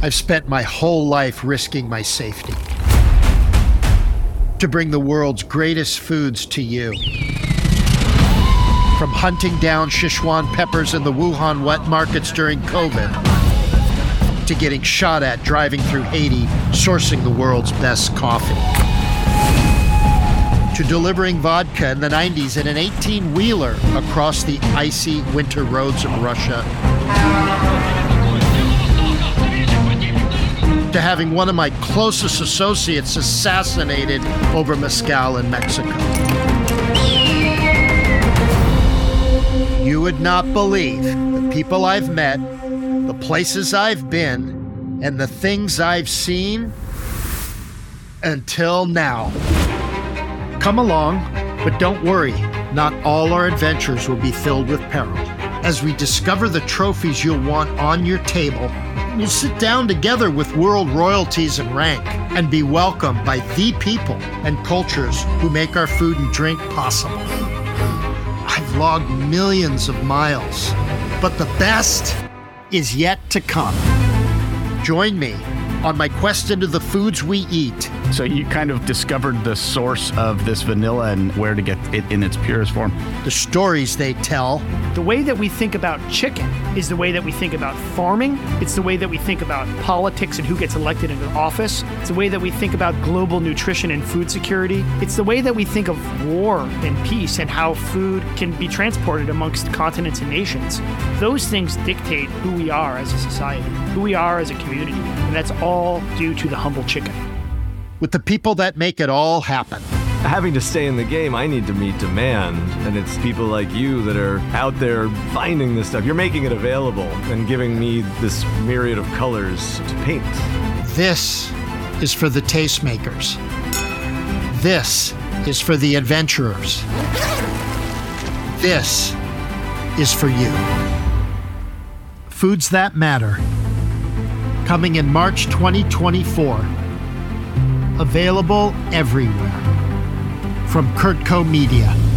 I've spent my whole life risking my safety to bring the world's greatest foods to you. From hunting down Sichuan peppers in the Wuhan wet markets during COVID to getting shot at driving through Haiti, sourcing the world's best coffee. To delivering vodka in the 90s in an 18 wheeler across the icy winter roads of Russia. To having one of my closest associates assassinated over mezcal in Mexico. You would not believe the people I've met, the places I've been, and the things I've seen until now. Come along, but don't worry, not all our adventures will be filled with peril. As we discover the trophies you'll want on your table, we'll sit down together with world royalties and rank and be welcomed by the people and cultures who make our food and drink possible. I've logged millions of miles, but the best is yet to come. Join me on my quest into the foods we eat. So you kind of discovered the source of this vanilla and where to get it in its purest form. The stories they tell. The way that we think about chicken is the way that we think about farming. It's the way that we think about politics and who gets elected into office. It's the way that we think about global nutrition and food security. It's the way that we think of war and peace and how food can be transported amongst continents and nations. Those things dictate who we are as a society, who we are as a community. And that's all due to the humble chicken. With the people that make it all happen. Having to stay in the game, I need to meet demand. And it's people like you that are out there finding this stuff. You're making it available and giving me this myriad of colors to paint. This is for the tastemakers. This is for the adventurers. This is for you. Foods That Matter. Coming in March 2024. Available everywhere. From CurtCo Media.